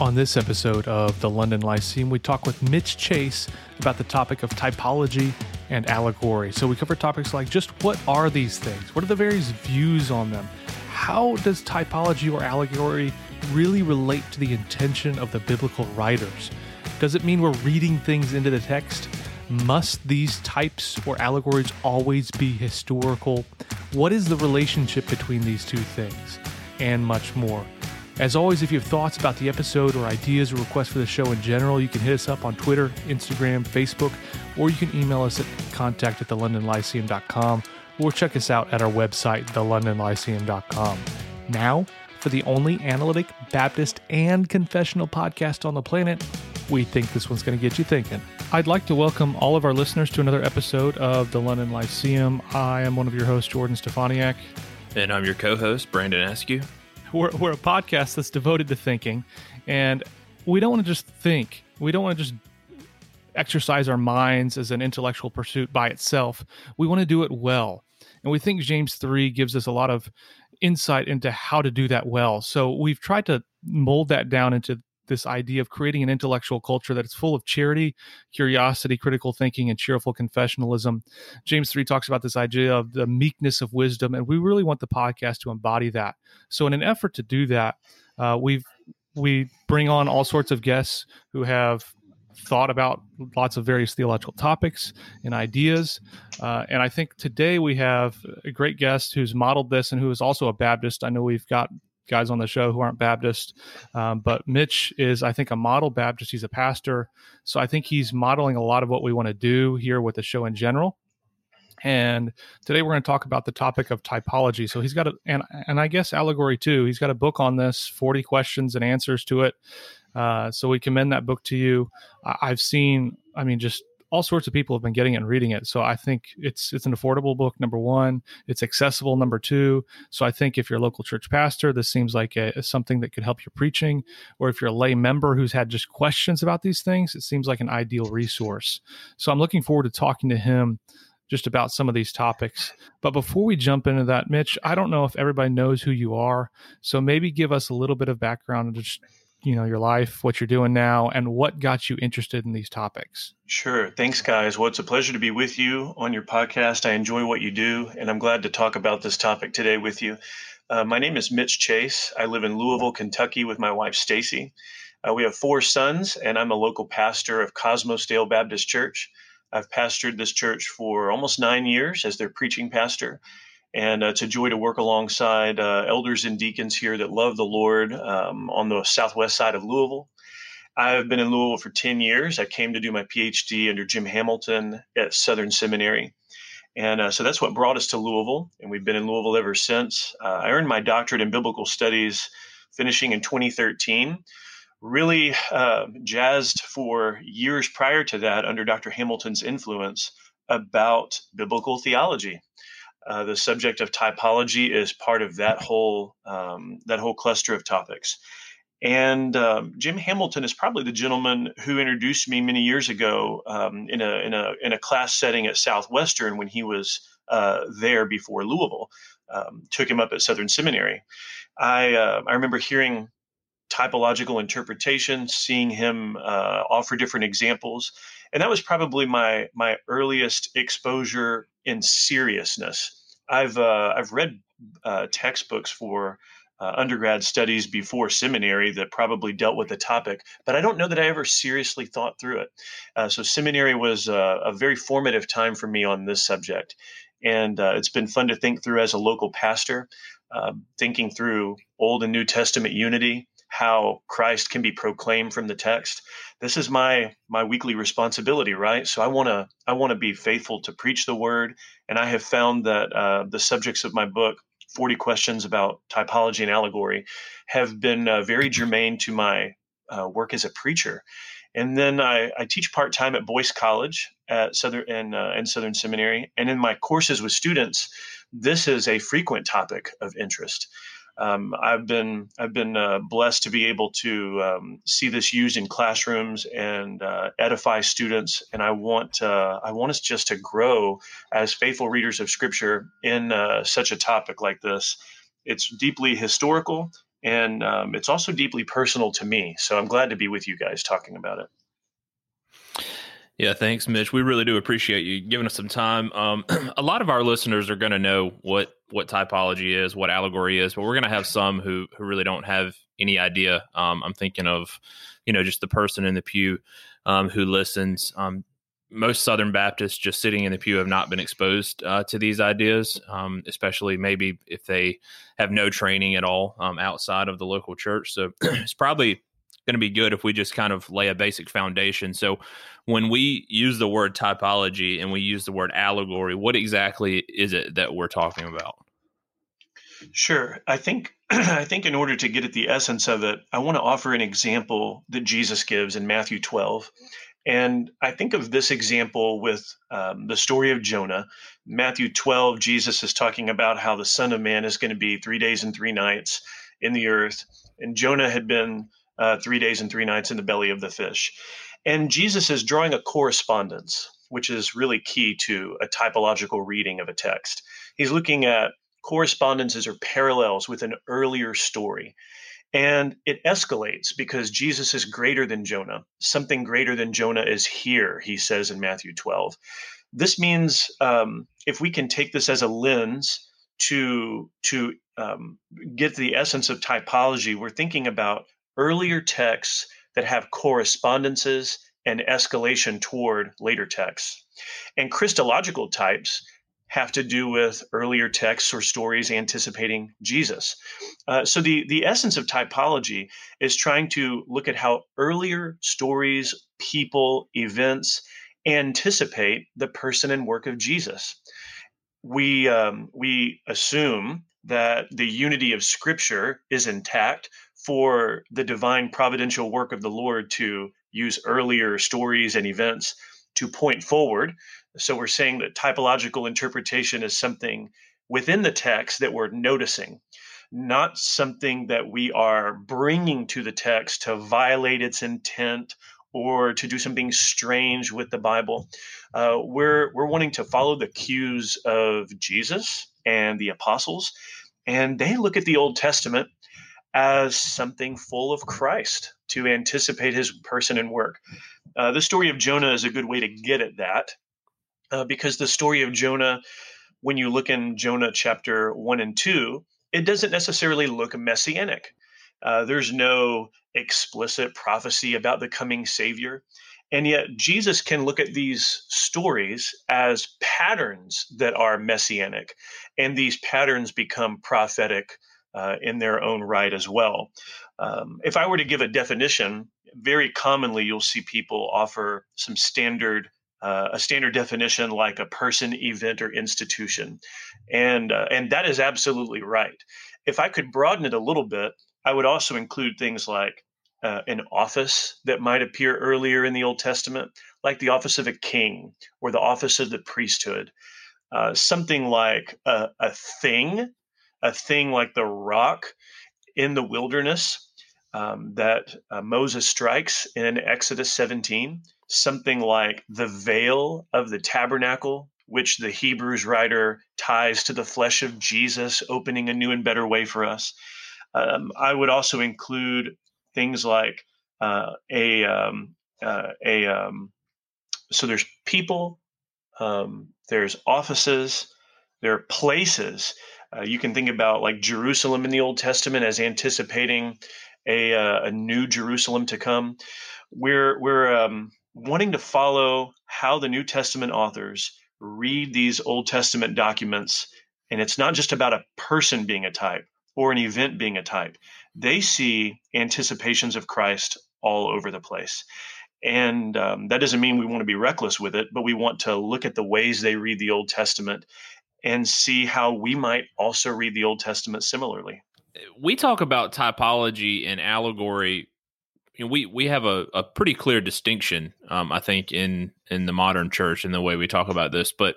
On this episode of the London Lyceum, we talk with Mitch Chase about the topic of typology and allegory. So we cover topics like just what are these things? What are the various views on them? How does typology or allegory really relate to the intention of the biblical writers? Does it mean we're reading things into the text? Must these types or allegories always be historical? What is the relationship between these two things? And much more. As always, if you have thoughts about the episode or ideas or requests for the show in general, you can hit us up on Twitter, Instagram, Facebook, or you can email us at contact at thelondonlyceum.com or check us out at our website, thelondonlyceum.com. Now, for the only analytic, Baptist, and confessional podcast on the planet, we think this one's going to get you thinking. I'd like to welcome all of our listeners to another episode of the London Lyceum. I am one of your hosts, Jordan Steffaniak. And I'm your co host, Brandon Askew. We're, we're a podcast that's devoted to thinking, and we don't want to just think. We don't want to just exercise our minds as an intellectual pursuit by itself. We want to do it well. And we think James 3 gives us a lot of insight into how to do that well. So we've tried to mold that down into this idea of creating an intellectual culture that is full of charity, curiosity, critical thinking, and cheerful confessionalism. James 3 talks about this idea of the meekness of wisdom, and we really want the podcast to embody that. So, in an effort to do that, uh, we've we bring on all sorts of guests who have thought about lots of various theological topics and ideas. Uh, and I think today we have a great guest who's modeled this and who is also a Baptist. I know we've got guys on the show who aren't Baptist. Um, but Mitch is, I think, a model Baptist. He's a pastor. So I think he's modeling a lot of what we want to do here with the show in general. And today we're going to talk about the topic of typology. So he's got a, and, and I guess allegory too. He's got a book on this, 40 questions and answers to it. Uh, so we commend that book to you. I've seen, I mean, just all sorts of people have been getting it and reading it. So I think it's it's an affordable book. Number one, it's accessible. Number two, so I think if you're a local church pastor, this seems like a, something that could help your preaching. Or if you're a lay member who's had just questions about these things, it seems like an ideal resource. So I'm looking forward to talking to him just about some of these topics. But before we jump into that, Mitch, I don't know if everybody knows who you are. So maybe give us a little bit of background and just you know your life what you're doing now and what got you interested in these topics. Sure. Thanks guys. Well it's a pleasure to be with you on your podcast. I enjoy what you do and i'm glad to talk about this topic today with you. Uh, my name is mitch chase. I live in louisville kentucky with my wife stacy. Uh, we have four sons and i'm a local pastor of Kosmosdale baptist church. I've pastored this church for almost nine years as their preaching pastor and uh, it's a joy to work alongside uh, elders and deacons here that love the Lord um, on the southwest side of Louisville. I've been in Louisville for 10 years. I came to do my PhD under Jim Hamilton at Southern Seminary. And uh, so that's what brought us to Louisville, and we've been in Louisville ever since. Uh, I earned my doctorate in biblical studies finishing in 2013. Really uh, jazzed for years prior to that under Dr. Hamilton's influence about biblical theology. Uh, the subject of typology is part of that whole um, that whole cluster of topics. And um, Jim Hamilton is probably the gentleman who introduced me many years ago um, in a in a in a class setting at Southwestern when he was uh, there before Louisville. Um, took him up at Southern Seminary. I uh, I remember hearing typological interpretation, seeing him uh, offer different examples, and that was probably my my earliest exposure in seriousness. I've uh, I've read uh, textbooks for uh, undergrad studies before seminary that probably dealt with the topic, but I don't know that I ever seriously thought through it. Uh, so seminary was uh, a very formative time for me on this subject, and uh, it's been fun to think through as a local pastor, thinking through Old and New Testament unity, how Christ can be proclaimed from the text. This is my my weekly responsibility, right? So I want to I want to be faithful to preach the word, and I have found that uh, the subjects of my book. 40 questions about typology and allegory have been uh, very germane to my uh, work as a preacher. And then I, I teach part time at Boyce College at Southern and, uh, and Southern Seminary. And in my courses with students, this is a frequent topic of interest um, I've been I've been uh, blessed to be able to um, see this used in classrooms and uh, edify students, and I want uh, I want us just to grow as faithful readers of Scripture in uh, such a topic like this. It's deeply historical And um, it's also deeply personal to me. So I'm glad to be with you guys talking about it. Yeah, thanks, Mitch. We really do appreciate you giving us some time. Um, a lot of our listeners are going to know what what typology is, what allegory is, but we're going to have some who who really don't have any idea. Um, I'm thinking of, you know, just the person in the pew um, who listens. Um, most Southern Baptists just sitting in the pew have not been exposed uh, to these ideas, um, especially maybe if they have no training at all um, outside of the local church. So it's probably going to be good if we just kind of lay a basic foundation. So when we use the word typology and we use the word allegory, what exactly is it that we're talking about? Sure. I think I think in order to get at the essence of it, I want to offer an example that Jesus gives in Matthew 12. And I think of this example with um, the story of Jonah. Matthew 12, Jesus is talking about how the Son of Man is going to be three days and three nights in the earth. And Jonah had been uh, three days and three nights in the belly of the fish. And Jesus is drawing a correspondence, which is really key to a typological reading of a text. He's looking at correspondences or parallels with an earlier story. And it escalates because Jesus is greater than Jonah. Something greater than Jonah is here, he says in Matthew 12. This means um, if we can take this as a lens to, to um, get the essence of typology, we're thinking about earlier texts that have correspondences and escalation toward later texts. And Christological types have to do with earlier texts or stories anticipating Jesus. Uh, so the the essence of typology is trying to look at how earlier stories, people, events anticipate the person and work of Jesus. We um, we assume that the unity of Scripture is intact for the divine providential work of the Lord to use earlier stories and events to point forward so we're saying that typological interpretation is something within the text that we're noticing, not something that we are bringing to the text to violate its intent or to do something strange with the Bible. Uh, we're we're wanting to follow the cues of Jesus and the apostles, and they look at the Old Testament as something full of Christ to anticipate His person and work. Uh, the story of Jonah is a good way to get at that uh, because the story of Jonah, when you look in Jonah chapter one and two, it doesn't necessarily look messianic. Uh, there's no explicit prophecy about the coming Savior. And yet, Jesus can look at these stories as patterns that are messianic, and these patterns become prophetic uh, in their own right as well. Um, if I were to give a definition, very commonly you'll see people offer some standard uh, a standard definition like a person, event, or institution, and uh, and that is absolutely right. If I could broaden it a little bit, I would also include things like uh, an office that might appear earlier in the Old Testament, like the office of a king or the office of the priesthood. Uh, something like a, a thing, a thing like the rock in the wilderness um, that uh, Moses strikes in Exodus 17, something like the veil of the tabernacle, which the Hebrews writer ties to the flesh of Jesus, opening a new and better way for us. Um, I would also include things like uh, a um, uh, a um, so there's people, um, there's offices, there are places. Uh, you can think about like Jerusalem in the Old Testament as anticipating a, uh, a new Jerusalem to come. We're we're um, wanting to follow how the New Testament authors read these Old Testament documents, and it's not just about a person being a type or an event being a type. They see anticipations of Christ all over the place. And um, that doesn't mean we want to be reckless with it, but we want to look at the ways they read the Old Testament and see how we might also read the Old Testament similarly we talk about typology and allegory. You know, we we have a, a pretty clear distinction, um, I think, in in the modern church in the way we talk about this. But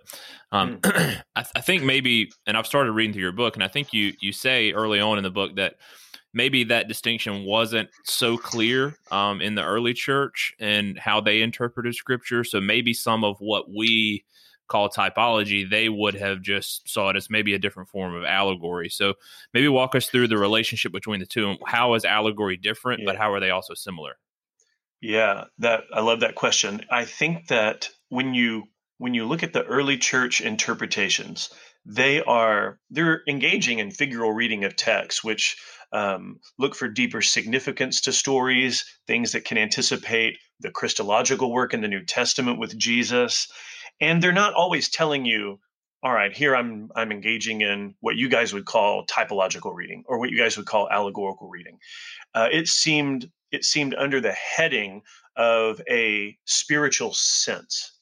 um, mm. I, th- I think maybe, and I've started reading through your book, and I think you you say early on in the book that maybe that distinction wasn't so clear um, in the early church and how they interpreted scripture. So maybe some of what we call typology, they would have just saw it as maybe a different form of allegory. So maybe walk us through the relationship between the two. How is allegory different, yeah. but how are they also similar? Yeah, that I love that question. I think that when you when you look at the early church interpretations, they are they're engaging in figural reading of text, which um, look for deeper significance to stories, things that can anticipate the Christological work in the New Testament with Jesus, and they're not always telling you, "All right, here I'm I'm engaging in what you guys would call typological reading or what you guys would call allegorical reading." Uh, it seemed it seemed under the heading of a spiritual sense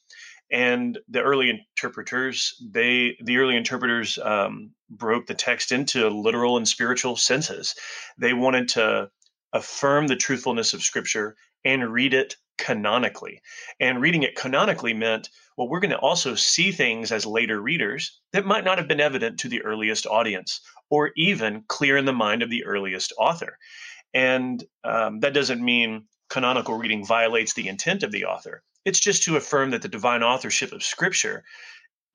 and the early interpreters they the early interpreters um, broke the text into literal and spiritual senses they wanted to affirm the truthfulness of scripture and read it canonically. And reading it canonically meant well we're going to also see things as later readers that might not have been evident to the earliest audience or even clear in the mind of the earliest author. And um, that doesn't mean canonical reading violates the intent of the author. It's just to affirm that the divine authorship of Scripture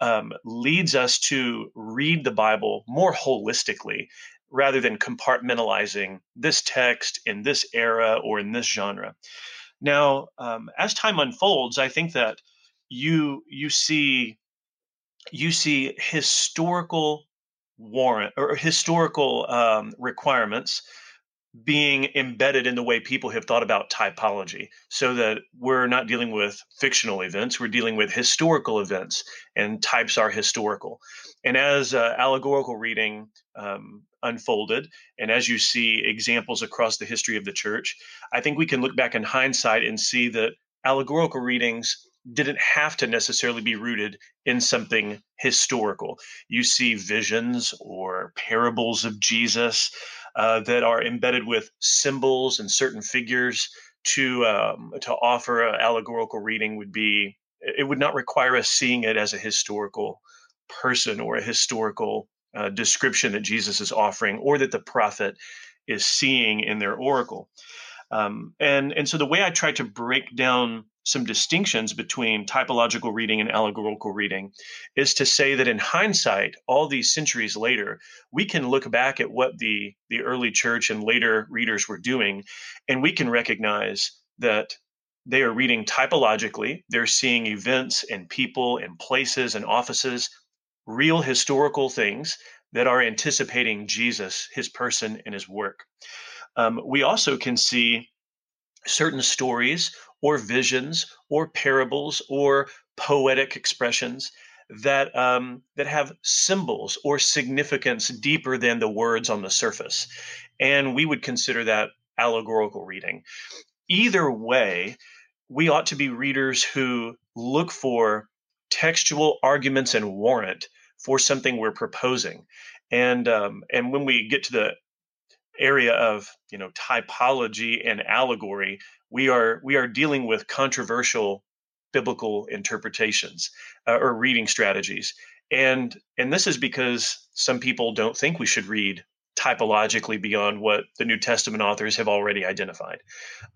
um, leads us to read the Bible more holistically rather than compartmentalizing this text in this era or in this genre. Now, um, as time unfolds, I think that you you see you see historical warrant or historical um, requirements being embedded in the way people have thought about typology so that we're not dealing with fictional events we're dealing with historical events and types are historical and as uh, allegorical reading um, unfolded and as you see examples across the history of the church i think we can look back in hindsight and see that allegorical readings didn't have to necessarily be rooted in something historical. You see visions or parables of Jesus uh, that are embedded with symbols and certain figures to um, to offer an allegorical reading would be it would not require us seeing it as a historical person or a historical uh, description that Jesus is offering or that the prophet is seeing in their oracle. Um, and and so the way I try to break down some distinctions between typological reading and allegorical reading is to say that in hindsight all these centuries later we can look back at what the the early church and later readers were doing and we can recognize that they are reading typologically. They're seeing events and people and places and offices real historical things that are anticipating jesus his person and his work. Um, we also can see certain stories or visions or parables or poetic expressions that um, that have symbols or significance deeper than the words on the surface, and we would consider that allegorical reading. Either way, we ought to be readers who look for textual arguments and warrant for something we're proposing, and um, and when we get to the area of you know typology and allegory we are we are dealing with controversial biblical interpretations uh, or reading strategies and and this is because some people don't think we should read typologically beyond what the new testament authors have already identified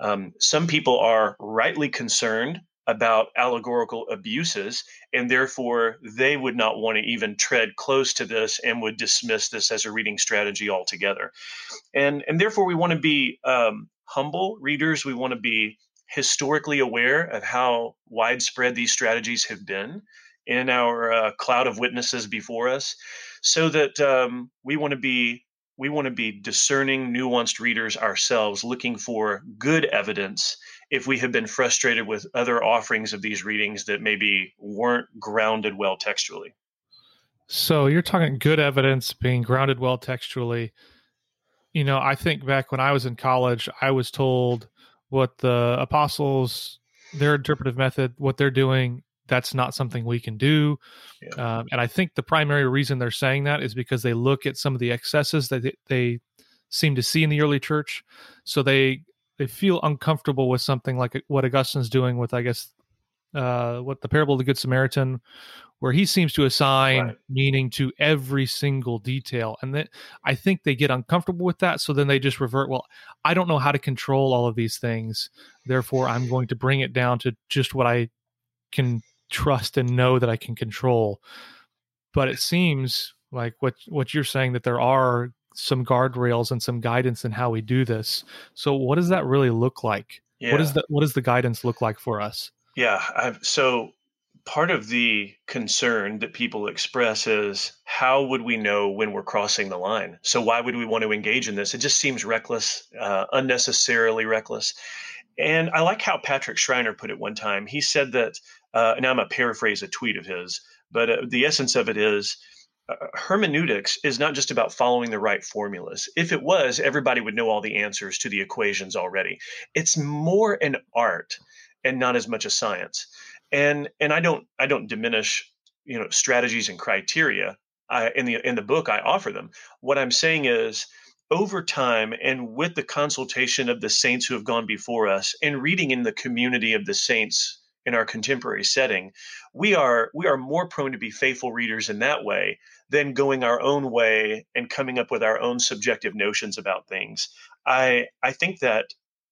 um, some people are rightly concerned about allegorical abuses, and therefore they would not want to even tread close to this and would dismiss this as a reading strategy altogether. And, and therefore, we want to be um, humble readers. We want to be historically aware of how widespread these strategies have been in our uh, cloud of witnesses before us, so that um, we want to be we want to be discerning, nuanced readers ourselves, looking for good evidence if we have been frustrated with other offerings of these readings that maybe weren't grounded well textually. So you're talking good evidence being grounded well textually. You know, I think back when I was in college, I was told what the apostles, their interpretive method, what they're doing, that's not something we can do. Yeah. Um, and I think the primary reason they're saying that is because they look at some of the excesses that they, they seem to see in the early church. So they they feel uncomfortable with something like what Augustine's doing with, I guess, uh, what the parable of the Good Samaritan, where he seems to assign right. meaning to every single detail, and that I think they get uncomfortable with that. So then they just revert. Well, I don't know how to control all of these things, therefore I'm going to bring it down to just what I can trust and know that I can control. But it seems like what what you're saying that there are some guardrails and some guidance in how we do this. So what does that really look like? Yeah. What is the what does the guidance look like for us? Yeah, I've, so part of the concern that people express is how would we know when we're crossing the line? So why would we want to engage in this? It just seems reckless, uh, unnecessarily reckless. And I like how Patrick Schreiner put it one time. He said that, uh, and I'm going to paraphrase a tweet of his, but uh, the essence of it is uh, hermeneutics is not just about following the right formulas. If it was, everybody would know all the answers to the equations already. It's more an art and not as much a science. And and I don't I don't diminish you know strategies and criteria. I, in the in the book, I offer them. What I'm saying is over time and with the consultation of the saints who have gone before us and reading in the community of the saints in our contemporary setting we are we are more prone to be faithful readers in that way than going our own way and coming up with our own subjective notions about things i i think that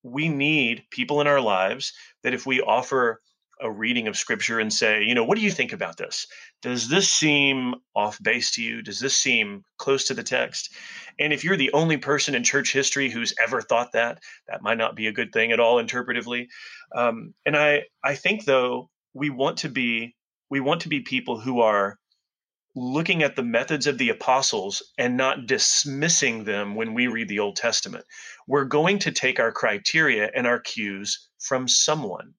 we need people in our lives that if we offer a reading of scripture and say, you know, what do you think about this? Does this seem off base to you? Does this seem close to the text? And if you're the only person in church history who's ever thought that, that might not be a good thing at all interpretively. Um, and I, I think though we want to be, we want to be people who are looking at the methods of the apostles and not dismissing them when we read the Old Testament. We're going to take our criteria and our cues from someone.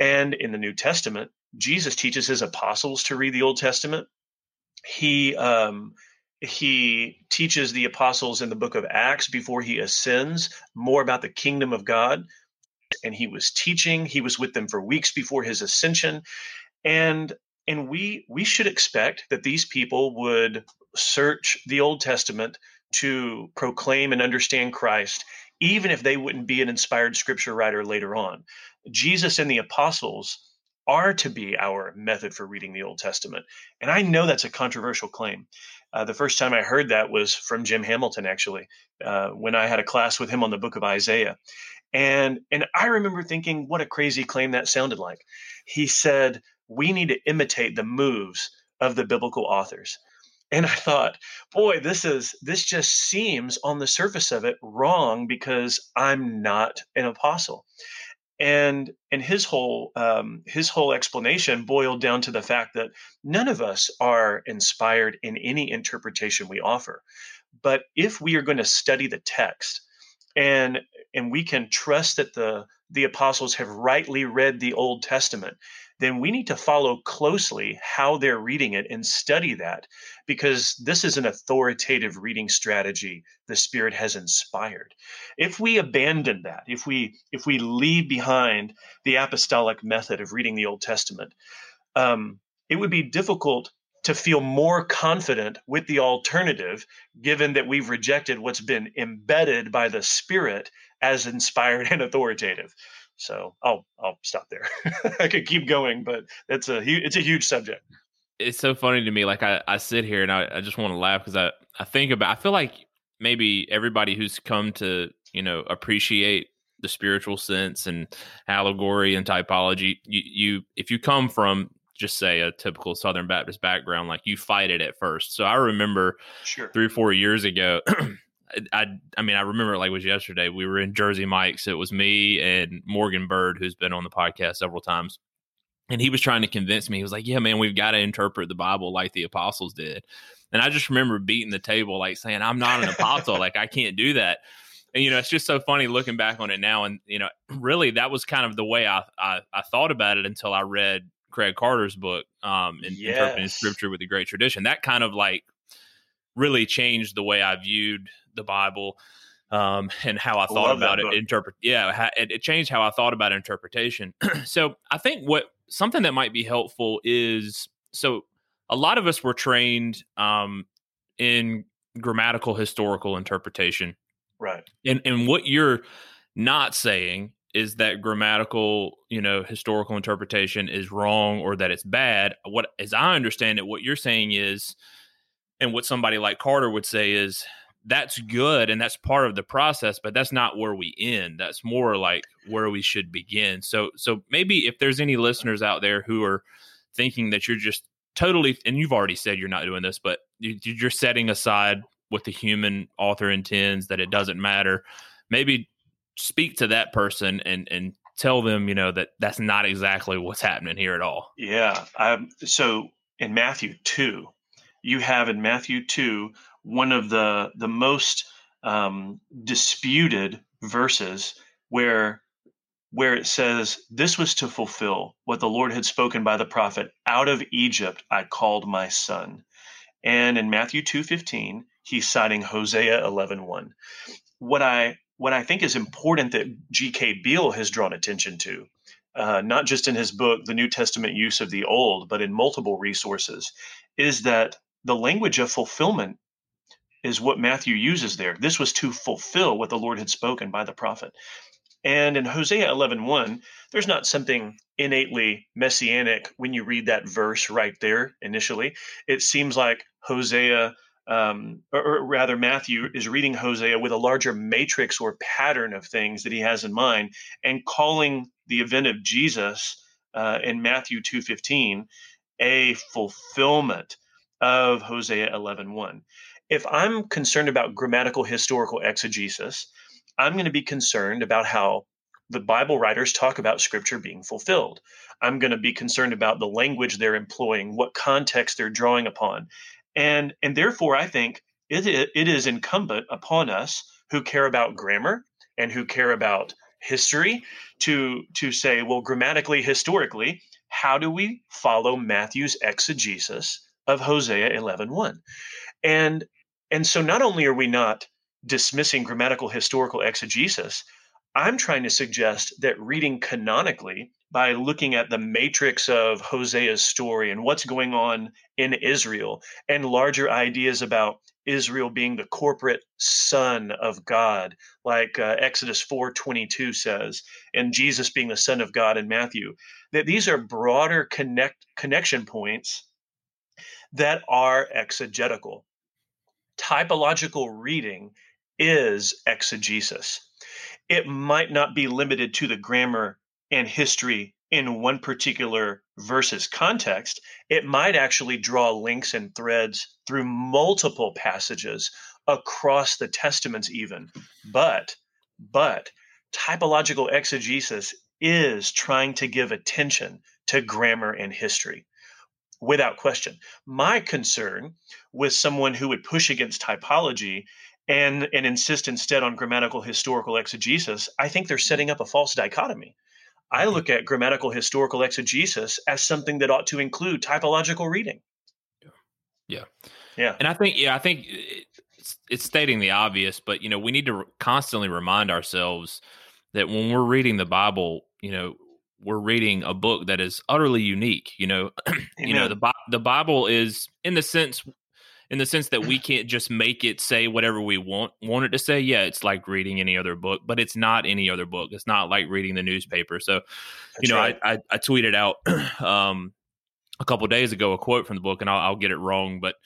And in the New Testament, Jesus teaches his apostles to read the Old Testament. He um, he teaches the apostles in the book of Acts before he ascends more about the kingdom of God. And he was teaching. He was with them for weeks before his ascension, and and we we should expect that these people would search the Old Testament to proclaim and understand Christ, even if they wouldn't be an inspired scripture writer later on. Jesus and the apostles are to be our method for reading the Old Testament. And I know that's a controversial claim. Uh, the first time I heard that was from Jim Hamilton, actually, uh, when I had a class with him on the book of Isaiah. And, and I remember thinking, what a crazy claim that sounded like. He said, we need to imitate the moves of the biblical authors. And I thought, boy, this is this just seems on the surface of it wrong because I'm not an apostle and and his whole um, his whole explanation boiled down to the fact that none of us are inspired in any interpretation we offer but if we are going to study the text and and we can trust that the the apostles have rightly read the old testament then we need to follow closely how they're reading it and study that because this is an authoritative reading strategy the spirit has inspired. If we abandon that if we if we leave behind the apostolic method of reading the old testament um, it would be difficult to feel more confident with the alternative given that we've rejected what's been embedded by the spirit as inspired and authoritative so I'll I'll stop there. I could keep going, but it's a it's a huge subject. It's so funny to me. Like I, I sit here and I, I just want to laugh because I, I think about I feel like maybe everybody who's come to you know appreciate the spiritual sense and allegory and typology you, you if you come from just say a typical southern baptist background like you fight it at first so i remember sure. three or four years ago I I mean I remember it like it was yesterday. We were in Jersey Mike's. It was me and Morgan Bird, who's been on the podcast several times, and he was trying to convince me. He was like, "Yeah, man, we've got to interpret the Bible like the apostles did." And I just remember beating the table, like saying, "I'm not an apostle. like I can't do that." And you know, it's just so funny looking back on it now. And you know, really, that was kind of the way I I, I thought about it until I read Craig Carter's book, um, in, yes. interpreting Scripture with the Great Tradition. That kind of like really changed the way I viewed the Bible um, and how I thought about it. Interpret, yeah, it, it changed how I thought about interpretation. so I think what something that might be helpful is so a lot of us were trained um, in grammatical historical interpretation, right? And and what you're not saying is that grammatical, you know, historical interpretation is wrong or that it's bad. What, as I understand it, what you're saying is, and what somebody like Carter would say is that's good and that's part of the process but that's not where we end that's more like where we should begin so so maybe if there's any listeners out there who are thinking that you're just totally, and you've already said you're not doing this, but you're setting aside what the human author intends, that it doesn't matter. Maybe speak to that person and and tell them, you know, that that's not exactly what's happening here at all. Yeah. Um, so in Matthew two, you have in Matthew two one of the the most um, disputed verses where where it says this was to fulfill what the lord had spoken by the prophet out of egypt i called my son and in matthew 2.15 he's citing hosea 11.1 what i what i think is important that gk beale has drawn attention to uh, not just in his book the new testament use of the old but in multiple resources is that the language of fulfillment is what matthew uses there. This was to fulfill what the lord had spoken by the prophet. And in Hosea 11:1, there's not something innately messianic when you read that verse right there initially. It seems like Hosea, um, or, or, rather Matthew, is reading Hosea with a larger matrix or pattern of things that he has in mind, and calling the event of Jesus uh, in Matthew 2:15 a fulfillment of Hosea 11:1. If I'm concerned about grammatical historical exegesis, I'm going to be concerned about how the Bible writers talk about scripture being fulfilled. I'm going to be concerned about the language they're employing, what context they're drawing upon. And and therefore I think it, it is incumbent upon us who care about grammar and who care about history to to say well grammatically historically how do we follow Matthew's exegesis of Hosea 11:1 and and so not only are we not dismissing grammatical historical exegesis. I'm trying to suggest that reading canonically by looking at the matrix of Hosea's story and what's going on in Israel and larger ideas about Israel being the corporate son of God, like uh, Exodus 4:22 says, and Jesus being the son of God in Matthew, that these are broader connect connection points that are exegetical. Typological reading is exegesis. It might not be limited to the grammar and history in one particular verse's context. It might actually draw links and threads through multiple passages across the testaments even. But but typological exegesis is trying to give attention to grammar and history without question. My concern with someone who would push against typology and and insist instead on grammatical historical exegesis, I think they're setting up a false dichotomy. I mm-hmm. look at grammatical historical exegesis as something that ought to include typological reading. Yeah. Yeah. And I think yeah, I think it's, it's stating the obvious, but you know, we need to constantly remind ourselves that when we're reading the Bible, you know, we're reading a book that is utterly unique. You know, you know the the Bible is in the sense in the sense that we can't just make it say whatever we want want it to say. Yeah, it's like reading any other book, but it's not any other book. It's not like reading the newspaper. So, That's you know, right. I, I, I tweeted out um, a couple days ago a quote from the book, and I'll, I'll get it wrong, but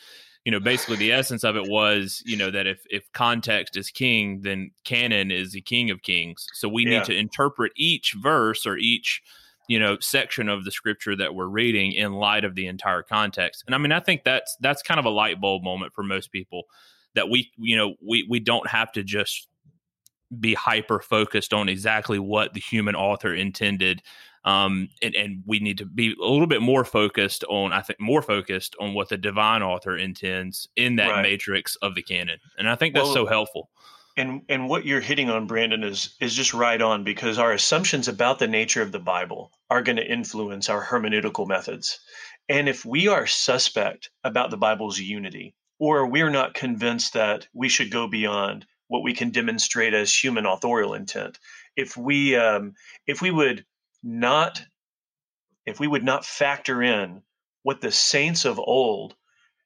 you know, basically the essence of it was, you know, that if if context is king, then canon is the king of kings. So we yeah. need to interpret each verse or each you know section of the scripture that we're reading in light of the entire context and i mean i think that's that's kind of a light bulb moment for most people that we you know we we don't have to just be hyper focused on exactly what the human author intended um, and, and we need to be a little bit more focused on i think more focused on what the divine author intends in that right. matrix of the canon. And i think that's well, so helpful. and and what you're hitting on brandon is is just right on because our assumptions about the nature of the bible are going to influence our hermeneutical methods. And if we are suspect about the bible's unity or we're not convinced that we should go beyond what we can demonstrate as human authorial intent if we um, if we would not if we would not factor in what the saints of old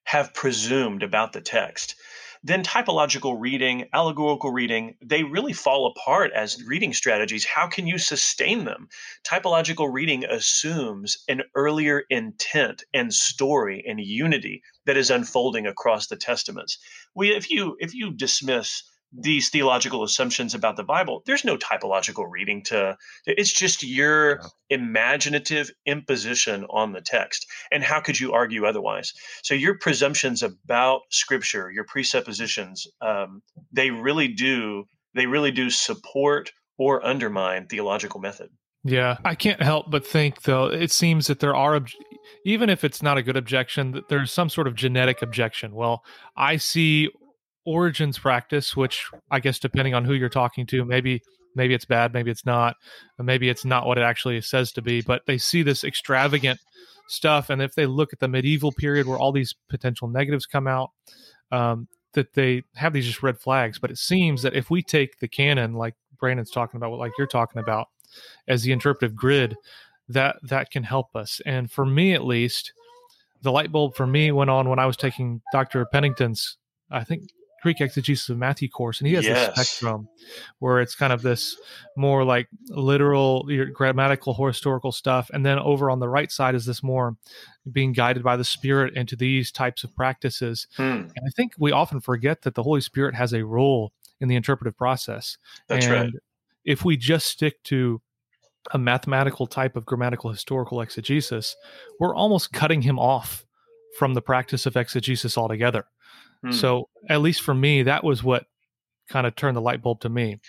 have presumed about the text then typological reading, allegorical reading, they really fall apart as reading strategies. How can you sustain them? Typological reading assumes an earlier intent and story and unity that is unfolding across the testaments. We, if you if you dismiss these theological assumptions about the Bible, there's no typological reading to it's just your imaginative imposition on the text. And how could you argue otherwise? So your presumptions about scripture, your presuppositions, um, they really do they really do support or undermine theological method. Yeah, I can't help but think though it seems that there are even if it's not a good objection that there's some sort of genetic objection. Well, I see Origen's practice, which I guess depending on who you're talking to, maybe maybe it's bad, maybe it's not, maybe it's not what it actually says to be. But they see this extravagant stuff, and if they look at the medieval period where all these potential negatives come out, um, that they have these just red flags. But it seems that if we take the canon, like Brandon's talking about, like you're talking about, as the interpretive grid, that that can help us. And for me, at least, the light bulb for me went on when I was taking Dr. Pennington's, I think Greek exegesis of Matthew course, and he has yes. this spectrum where it's kind of this more like literal, grammatical, historical stuff, and then over on the right side is this more being guided by the Spirit into these types of practices. Hmm. And I think we often forget that the Holy Spirit has a role in the interpretive process. That's and right. If we just stick to a mathematical type of grammatical historical exegesis, we're almost cutting him off from the practice of exegesis altogether. Hmm. So, at least for me, that was what kind of turned the light bulb to me.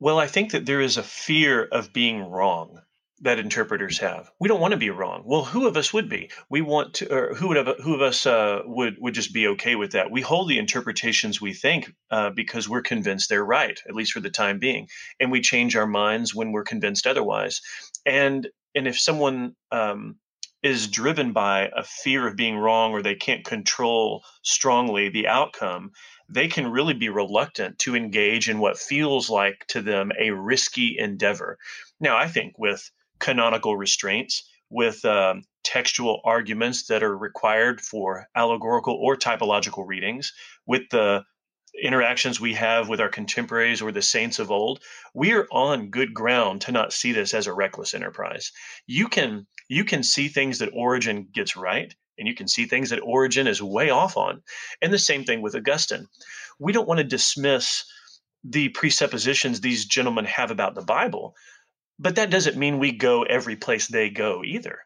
Well, I think that there is a fear of being wrong that interpreters have. We don't want to be wrong. Well, who of us would be? We want to, or who would have, who of us uh, would would just be okay with that? We hold the interpretations we think uh, because we're convinced they're right, at least for the time being, and we change our minds when we're convinced otherwise. And and if someone um, is driven by a fear of being wrong or they can't control strongly the outcome, they can really be reluctant to engage in what feels like to them a risky endeavor. Now, I think with canonical restraints, with um, textual arguments that are required for allegorical or typological readings, with the interactions we have with our contemporaries or the saints of old, we are on good ground to not see this as a reckless enterprise. You can you can see things that Origen gets right, and you can see things that Origen is way off on. And the same thing with Augustine. We don't want to dismiss the presuppositions these gentlemen have about the Bible, but that doesn't mean we go every place they go either.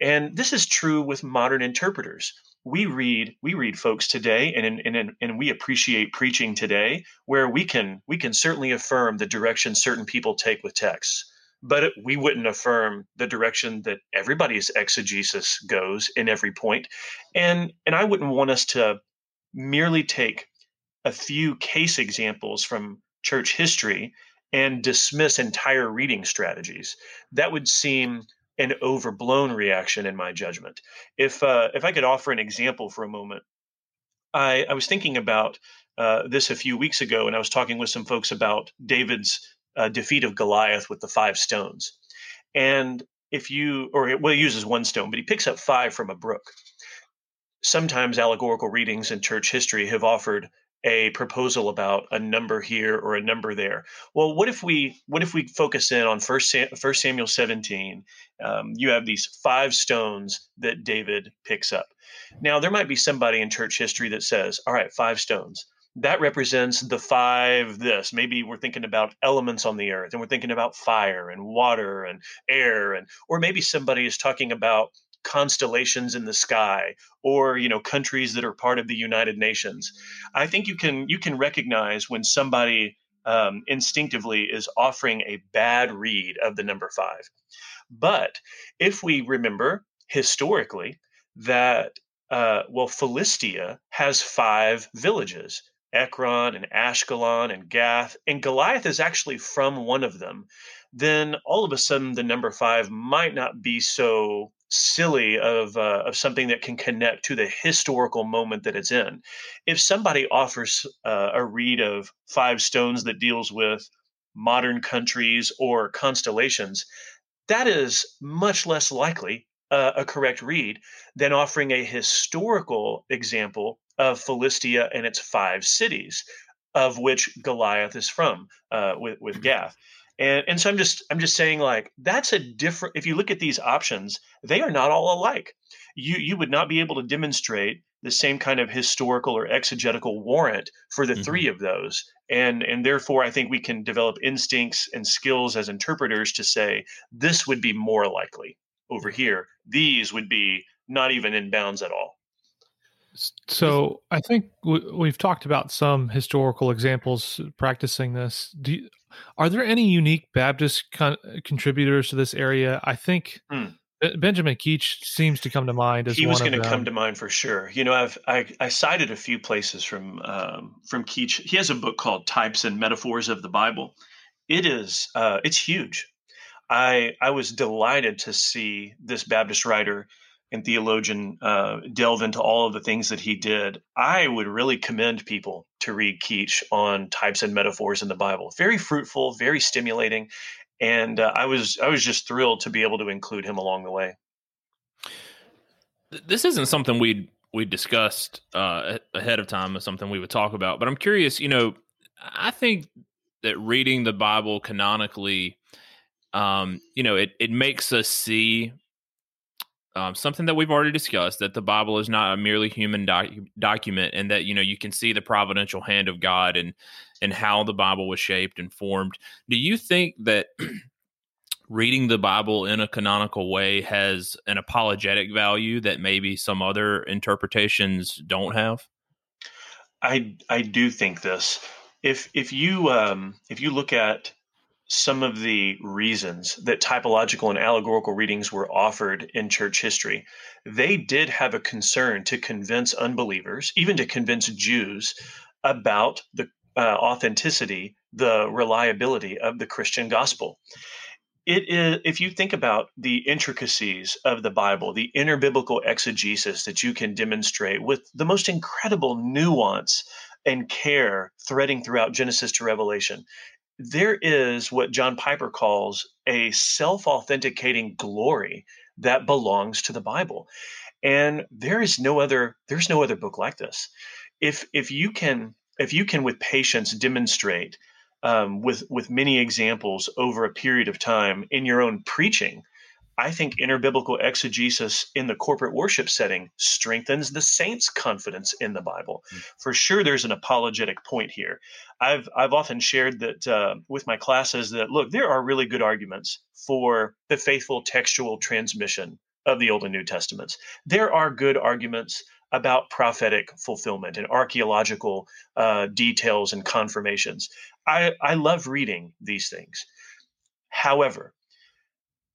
And this is true with modern interpreters we read we read folks today and and and we appreciate preaching today where we can we can certainly affirm the direction certain people take with texts but we wouldn't affirm the direction that everybody's exegesis goes in every point and and I wouldn't want us to merely take a few case examples from church history and dismiss entire reading strategies that would seem an overblown reaction in my judgment. If uh, if I could offer an example for a moment, I, I was thinking about uh, this a few weeks ago, and I was talking with some folks about David's uh, defeat of Goliath with the five stones. And if you, or well, he uses one stone, but he picks up five from a brook. Sometimes allegorical readings in church history have offered a proposal about a number here or a number there. Well, what if we what if we focus in on First Sam, First Samuel 17? Um, you have these five stones that David picks up. Now, there might be somebody in church history that says, "All right, five stones." That represents the five this. Maybe we're thinking about elements on the earth and we're thinking about fire and water and air and or maybe somebody is talking about constellations in the sky or you know countries that are part of the united nations i think you can you can recognize when somebody um, instinctively is offering a bad read of the number five but if we remember historically that uh, well philistia has five villages ekron and ashkelon and gath and goliath is actually from one of them then all of a sudden the number five might not be so silly of uh, of something that can connect to the historical moment that it's in. If somebody offers uh, a read of Five Stones that deals with modern countries or constellations, that is much less likely uh, a correct read than offering a historical example of Philistia and its five cities, of which Goliath is from, uh, with with Gath. And and so I'm just I'm just saying like that's a different if you look at these options, they are not all alike. You you would not be able to demonstrate the same kind of historical or exegetical warrant for the mm-hmm. three of those and and therefore i think we can develop instincts and skills as interpreters to say this would be more likely over here these would be not even in bounds at all so I think we, have talked about some historical examples practicing this. You, are there any unique Baptist con- contributors to this area? I think hmm. Benjamin Keach seems to come to mind as he was going to come to mind for sure. You know, I've I, I cited a few places from um, from Keach. He has a book called Types and Metaphors of the Bible. It is uh, it's huge. I I was delighted to see this Baptist writer and theologian uh, delve into all of the things that he did, I would really commend people to read Keach on types and metaphors in the Bible. Very fruitful, very stimulating, and uh, I was I was just thrilled to be able to include him along the way. This isn't something we we discussed uh, ahead of time as something we would talk about, but I'm curious. You know, I think that reading the Bible canonically, um, you know, it it makes us see um, something that we've already discussed that the Bible is not a merely human doc- document, and that you know you can see the providential hand of God and and how the Bible was shaped and formed. Do you think that reading the Bible in a canonical way has an apologetic value that maybe some other interpretations don't have? I I do think this. If if you um, if you look at some of the reasons that typological and allegorical readings were offered in church history. They did have a concern to convince unbelievers, even to convince Jews, about the uh, authenticity, the reliability of the Christian gospel. It is, if you think about the intricacies of the Bible, the interbiblical exegesis that you can demonstrate with the most incredible nuance and care threading throughout Genesis to Revelation, there is what John Piper calls a self authenticating glory that belongs to the Bible. And there is no other there's no other book like this. If if you can if you can with patience demonstrate um, with with many examples over a period of time in your own preaching I think interbiblical exegesis in the corporate worship setting strengthens the saints' confidence in the Bible. Mm. For sure, there's an apologetic point here. I've I've often shared that uh, with my classes that look, there are really good arguments for the faithful textual transmission of the Old and New Testaments. There are good arguments about prophetic fulfillment and archaeological uh, details and confirmations. I, I love reading these things. However,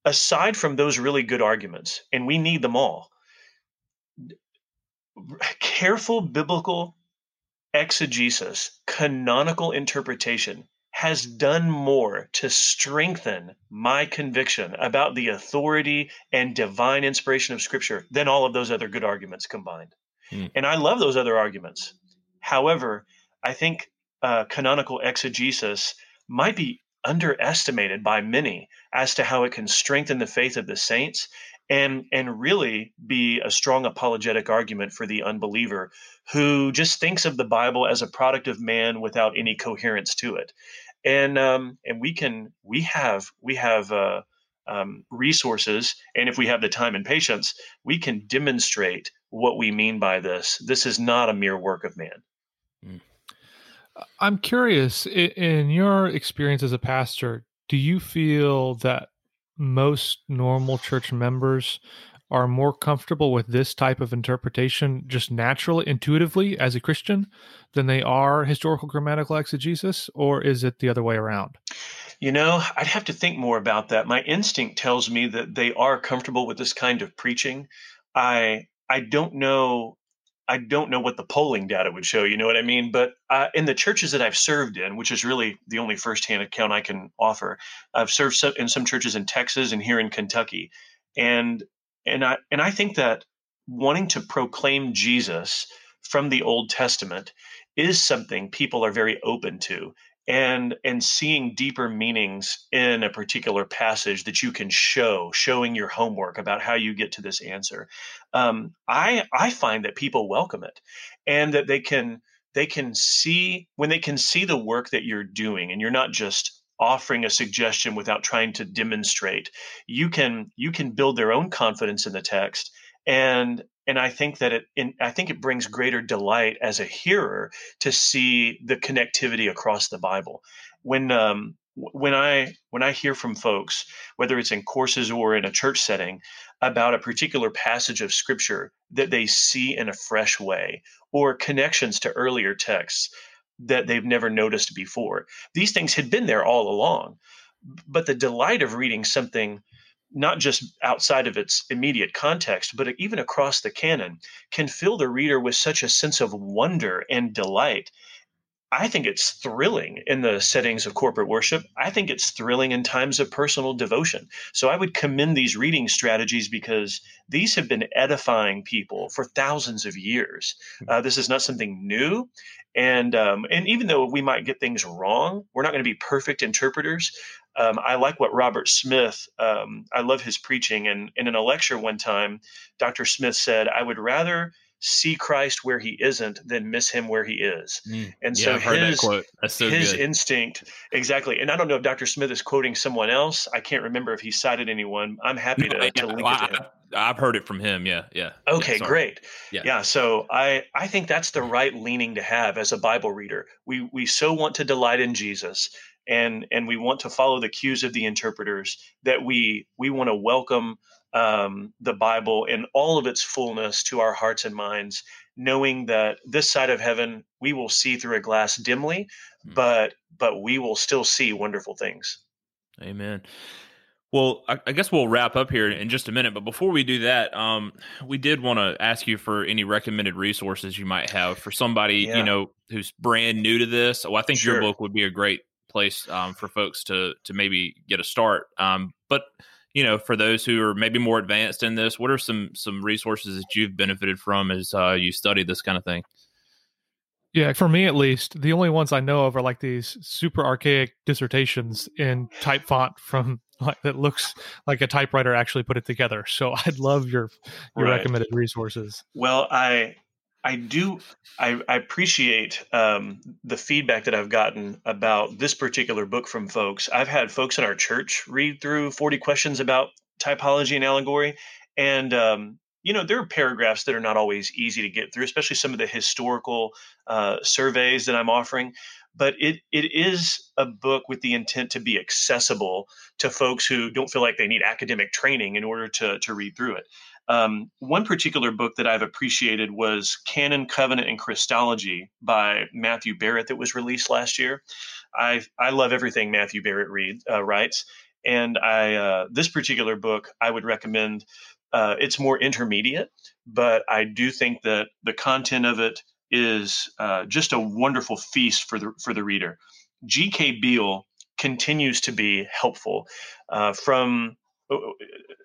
aside from those really good arguments, and we need them all, careful biblical exegesis, canonical interpretation has done more to strengthen my conviction about the authority and divine inspiration of Scripture than all of those other good arguments combined. Hmm. And I love those other arguments. However, I think uh, canonical exegesis might be underestimated by many as to how it can strengthen the faith of the saints and and really be a strong apologetic argument for the unbeliever who just thinks of the Bible as a product of man without any coherence to it. And um, and we can we have we have uh, um, resources, and if we have the time and patience, we can demonstrate what we mean by this. This is not a mere work of man. Mm. I'm curious, in your experience as a pastor, do you feel that most normal church members are more comfortable with this type of interpretation just naturally, intuitively as a Christian than they are historical grammatical exegesis, or is it the other way around? You know, I'd have to think more about that. My instinct tells me that they are comfortable with this kind of preaching. I I don't know I don't know what the polling data would show. You know what I mean? But uh, in the churches that I've served in, which is really the only firsthand account I can offer, I've served in some churches in Texas and here in Kentucky, and and I and I think that wanting to proclaim Jesus from the Old Testament is something people are very open to and and seeing deeper meanings in a particular passage that you can show showing your homework about how you get to this answer. Um, i i find that people welcome it and that they can they can see when they can see the work that you're doing and you're not just offering a suggestion without trying to demonstrate you can you can build their own confidence in the text and and I think that it in, I think it brings greater delight as a hearer to see the connectivity across the Bible. When um, when I when I hear from folks, whether it's in courses or in a church setting, about a particular passage of Scripture that they see in a fresh way, or connections to earlier texts that they've never noticed before, these things had been there all along. But the delight of reading something not just outside of its immediate context, but even across the canon, can fill the reader with such a sense of wonder and delight. I think it's thrilling in the settings of corporate worship. I think it's thrilling in times of personal devotion. So I would commend these reading strategies because these have been edifying people for thousands of years. Hmm. Uh, this is not something new. And um, and even though we might get things wrong, we're not going to be perfect interpreters. Um, I like what Robert Smith. Um, I love his preaching, and, and in a lecture one time, Dr. Smith said, "I would rather." See Christ where he isn't than miss him where he is. Mm, and so his, so his good. instinct, exactly. And I don't know if Dr. Smith is quoting someone else. I can't remember if he cited anyone. I'm happy to, no, to link well, it to him. I've heard it from him. Yeah, yeah. Okay, yeah, great. Yeah. yeah. So I I think that's the right leaning to have as a Bible reader. We we so want to delight in Jesus, and and we want to follow the cues of the interpreters that we we want to welcome um, the Bible in all of its fullness to our hearts and minds, knowing that this side of heaven we will see through a glass dimly, mm-hmm. but but we will still see wonderful things. Amen. Well, I, I, guess we'll wrap up here in just a minute. But before we do that, um, we did want to ask you for any recommended resources you might have for somebody yeah. you know who's brand new to this. Well, I think sure. your book would be a great place um, for folks to to maybe get a start. Um, but you know, for those who are maybe more advanced in this, what are some some resources that you've benefited from as uh, you study this kind of thing? Yeah, for me at least, the only ones I know of are like these super archaic dissertations in type font from like that looks like a typewriter actually put it together. So I'd love your your right. recommended resources. Well, I I do I, I appreciate um, the feedback that I've gotten about this particular book from folks. I've had folks in our church read through 40 questions about typology and allegory, and um, you know, there are paragraphs that are not always easy to get through, especially some of the historical uh, surveys that I'm offering. But it it is a book with the intent to be accessible to folks who don't feel like they need academic training in order to to read through it. Um, one particular book that I've appreciated was Canon, Covenant, and Christology by Matthew Barrett that was released last year. I I love everything Matthew Barrett read uh, writes, and I uh, this particular book I would recommend uh, it's more intermediate, but I do think that the content of it is uh, just a wonderful feast for the for the reader. G.K. Beale continues to be helpful. Uh, from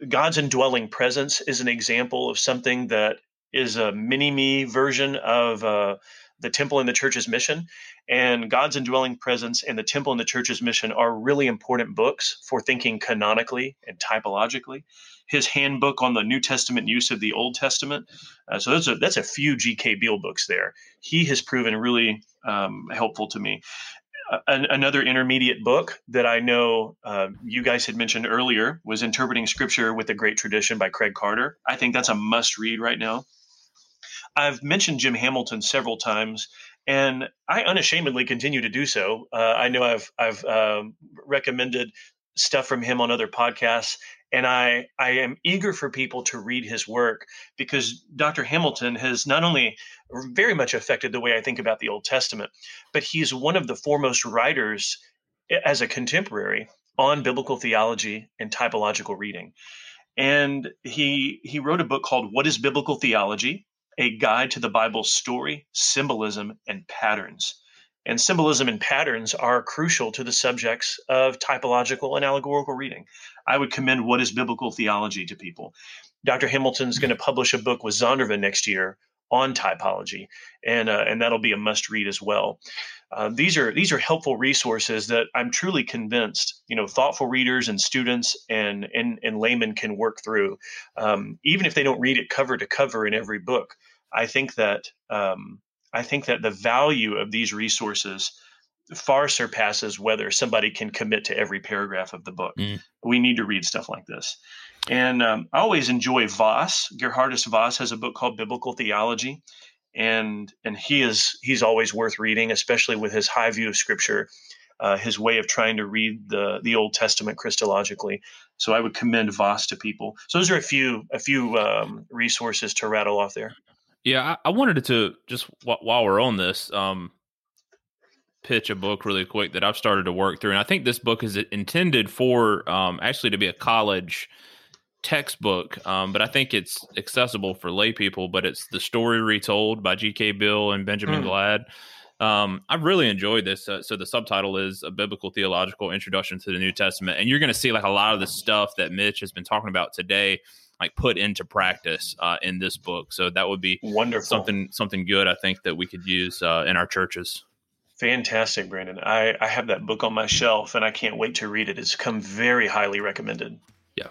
God's indwelling presence is an example of something that is a mini me version of uh, the temple and the church's mission. And God's indwelling presence and the temple and the church's mission are really important books for thinking canonically and typologically. His handbook on the New Testament use of the Old Testament. Uh, so that's a, that's a few G.K. Beale books there. He has proven really um, helpful to me. Uh, another intermediate book that I know uh, you guys had mentioned earlier was Interpreting Scripture with the Great Tradition by Craig Carter. I think that's a must read right now. I've mentioned Jim Hamilton several times, and I unashamedly continue to do so. Uh, I know I've I've um, recommended stuff from him on other podcasts, and I I am eager for people to read his work because Dr. Hamilton has not only very much affected the way I think about the Old Testament, but he's one of the foremost writers eh, as a contemporary on biblical theology and typological reading. And he he wrote a book called What is Biblical Theology? a guide to the Bible's story, symbolism, and patterns. And symbolism and patterns are crucial to the subjects of typological and allegorical reading. I would commend What is Biblical Theology to people. Dr. Hamilton's going to publish a book with Zondervan next year on typology, and uh, and that'll be a must read as well. Uh, these are these are helpful resources that I'm truly convinced you know thoughtful readers and students and and, and laymen can work through, um, even if they don't read it cover to cover in every book. I think that um, I think that the value of these resources far surpasses whether somebody can commit to every paragraph of the book. Mm. We need to read stuff like this. And um, I always enjoy Vos. Geerhardus Vos has a book called Biblical Theology, and and he is he's always worth reading, especially with his high view of Scripture, uh, his way of trying to read the the Old Testament Christologically. So I would commend Vos to people. So those are a few a few um, resources to rattle off there. Yeah, I, I wanted to just while we're on this, um, pitch a book really quick that I've started to work through, and I think this book is intended for um, actually to be a college textbook, um, but I think it's accessible for lay people. But it's the story retold by G.K. Beale and Benjamin mm. Gladd. Um, I've really enjoyed this. Uh, so the subtitle is a biblical theological introduction to the New Testament, and you're going to see like a lot of the stuff that Mitch has been talking about today, like put into practice uh, in this book. So that would be wonderful, something something good. I think that we could use uh, in our churches. Fantastic, Brandon. I, I have that book on my shelf, and I can't wait to read it. It's come very highly recommended. Yeah.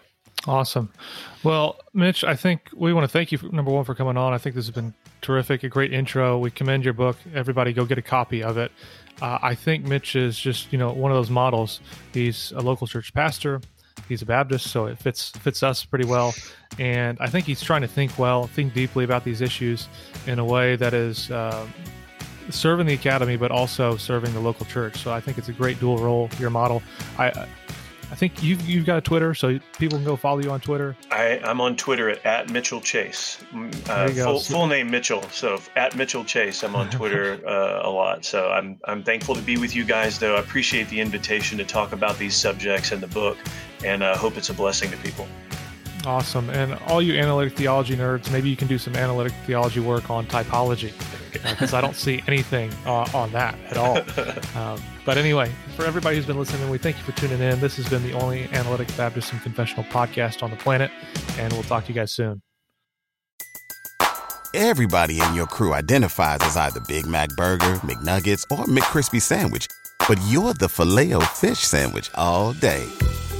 Awesome. Well, Mitch, I think we want to thank you, for, number one, for coming on. I think this has been terrific, a great intro. We commend your book. Everybody go get a copy of it. Uh, I think Mitch is just, you know, one of those models. He's a local church pastor. He's a Baptist, so it fits fits us pretty well. And I think he's trying to think well, think deeply about these issues in a way that is uh, serving the academy, but also serving the local church. So I think it's a great dual role. Your model. I I think you've you've got a Twitter, so people can go follow you on Twitter. I, I'm on Twitter at, at Mitchell Chase. Mm, uh, full, full, name Mitchell. So at Mitchell Chase, I'm on Twitter uh, a lot. So I'm I'm thankful to be with you guys, though. I appreciate the invitation to talk about these subjects in the book, and I uh, hope it's a blessing to people. Awesome. And all you analytic theology nerds, maybe you can do some analytic theology work on typology because uh, I don't see anything uh, on that at all. Um, but anyway, for everybody who's been listening, we thank you for tuning in. This has been the only analytic Baptist and confessional podcast on the planet, and we'll talk to you guys soon. Everybody in your crew identifies as either Big Mac Burger, McNuggets, or McCrispy Sandwich, but you're the filet fish Sandwich all day